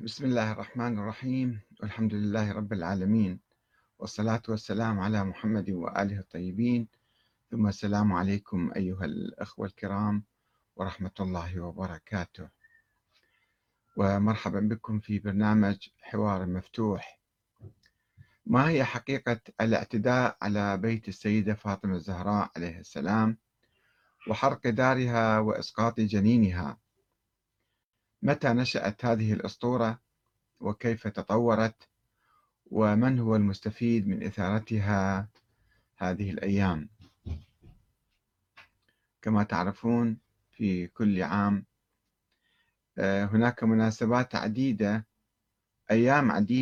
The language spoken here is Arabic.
بسم الله الرحمن الرحيم. والحمد لله رب العالمين. والصلاة والسلام على محمد وآله الطيبين. ثم السلام عليكم أيها الأخوة الكرام ورحمة الله وبركاته. ومرحبا بكم في برنامج حوار مفتوح. ما هي حقيقة الاعتداء على بيت السيدة فاطمة الزهراء عليه السلام؟ وحرق دارها وإسقاط جنينها؟ متى نشأت هذه الأسطورة وكيف تطورت ومن هو المستفيد من إثارتها هذه الأيام؟ كما تعرفون في كل عام آه، هناك مناسبات عديدة أيام عديدة